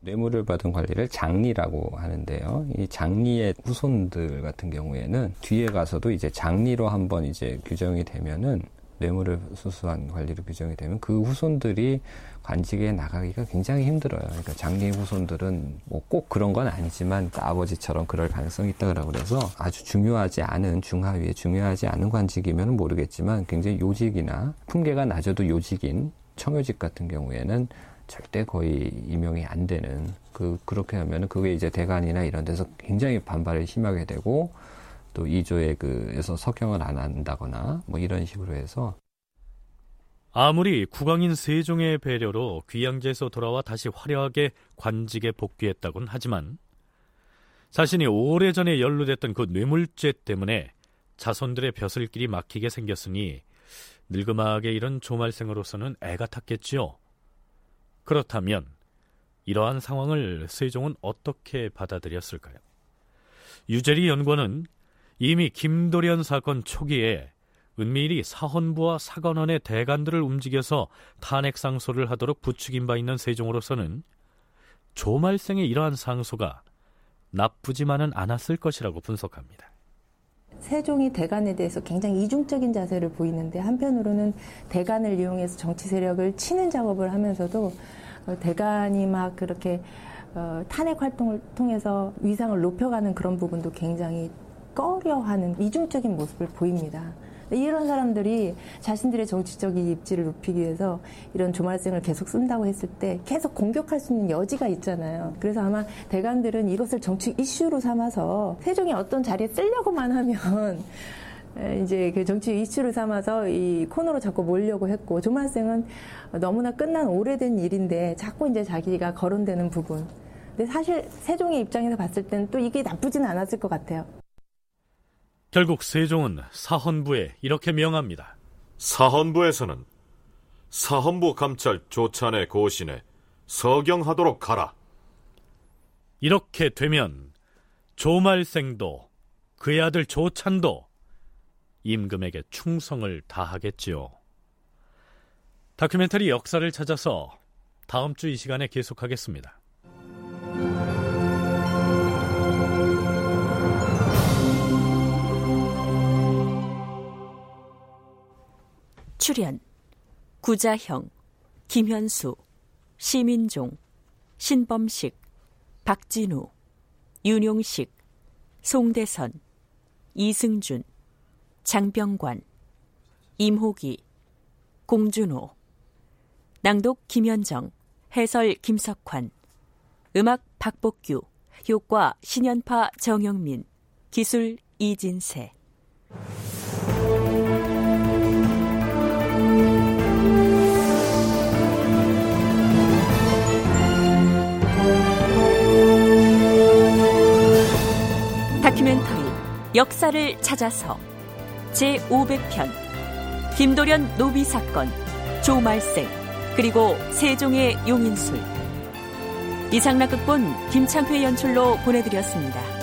뇌물을 받은 관리를 장리라고 하는데요. 이 장리의 후손들 같은 경우에는 뒤에 가서도 이제 장리로 한번 이제 규정이 되면은 뇌물을 수수한 관리로 규정이 되면 그 후손들이 관직에 나가기가 굉장히 힘들어요. 그러니까 장리 후손들은 뭐 꼭 그런 건 아니지만 아버지처럼 그럴 가능성이 있다고 그래서 아주 중요하지 않은 중하위에 중요하지 않은 관직이면 모르겠지만 굉장히 요직이나 품계가 낮아도 요직인 청요직 같은 경우에는 절대 거의 임용이 안 되는 그 그렇게 하면은 그게 이제 대관이나 이런 데서 굉장히 반발을 심하게 되고 또 이조에 그에서 석영을 안 한다거나 뭐 이런 식으로 해서 아무리 국왕인 세종의 배려로 귀양지에서 돌아와 다시 화려하게 관직에 복귀했다곤 하지만 자신이 오래전에 연루됐던 그 뇌물죄 때문에 자손들의 벼슬길이 막히게 생겼으니 늙음하게 이런 조말생으로서는 애가 탔겠지요. 그렇다면 이러한 상황을 세종은 어떻게 받아들였을까요? 유재리 연구원은 이미 김도련 사건 초기에 은밀히 사헌부와 사관원의 대관들을 움직여서 탄핵 상소를 하도록 부추긴 바 있는 세종으로서는 조말생의 이러한 상소가 나쁘지만은 않았을 것이라고 분석합니다. 세종이 대간에 대해서 굉장히 이중적인 자세를 보이는데 한편으로는 대간을 이용해서 정치 세력을 치는 작업을 하면서도 어, 대간이 막 그렇게 어, 탄핵 활동을 통해서 위상을 높여가는 그런 부분도 굉장히 꺼려하는 이중적인 모습을 보입니다. 이런 사람들이 자신들의 정치적 인 입지를 높이기 위해서 이런 조말생을 계속 쓴다고 했을 때 계속 공격할 수 있는 여지가 있잖아요. 그래서 아마 대관들은 이것을 정치 이슈로 삼아서 세종이 어떤 자리에 쓰려고만 하면 이제 그 정치 이슈를 삼아서 이 코너로 자꾸 몰려고 했고 조말생은 너무나 끝난 오래된 일인데 자꾸 이제 자기가 거론되는 부분. 근데 사실 세종의 입장에서 봤을 때는 또 이게 나쁘지는 않았을 것 같아요. 결국 세종은 사헌부에 이렇게 명합니다. 사헌부에서는 사헌부 감찰 조찬의 고신에 서경하도록 가라. 이렇게 되면 조말생도 그의 아들 조찬도 임금에게 충성을 다하겠지요. 다큐멘터리 역사를 찾아서 다음 주 이 시간에 계속하겠습니다. 출연 구자형, 김현수, 시민종, 신범식, 박진우, 윤용식, 송대선, 이승준, 장병관, 임호기, 공준호, 낭독 김현정, 해설 김석환, 음악 박복규, 효과 신연파 정영민, 기술 이진세. 다큐멘터리 역사를 찾아서 제500편 김도련 노비 사건 조말생 그리고 세종의 용인술 이상락 극본 김창회 연출로 보내드렸습니다.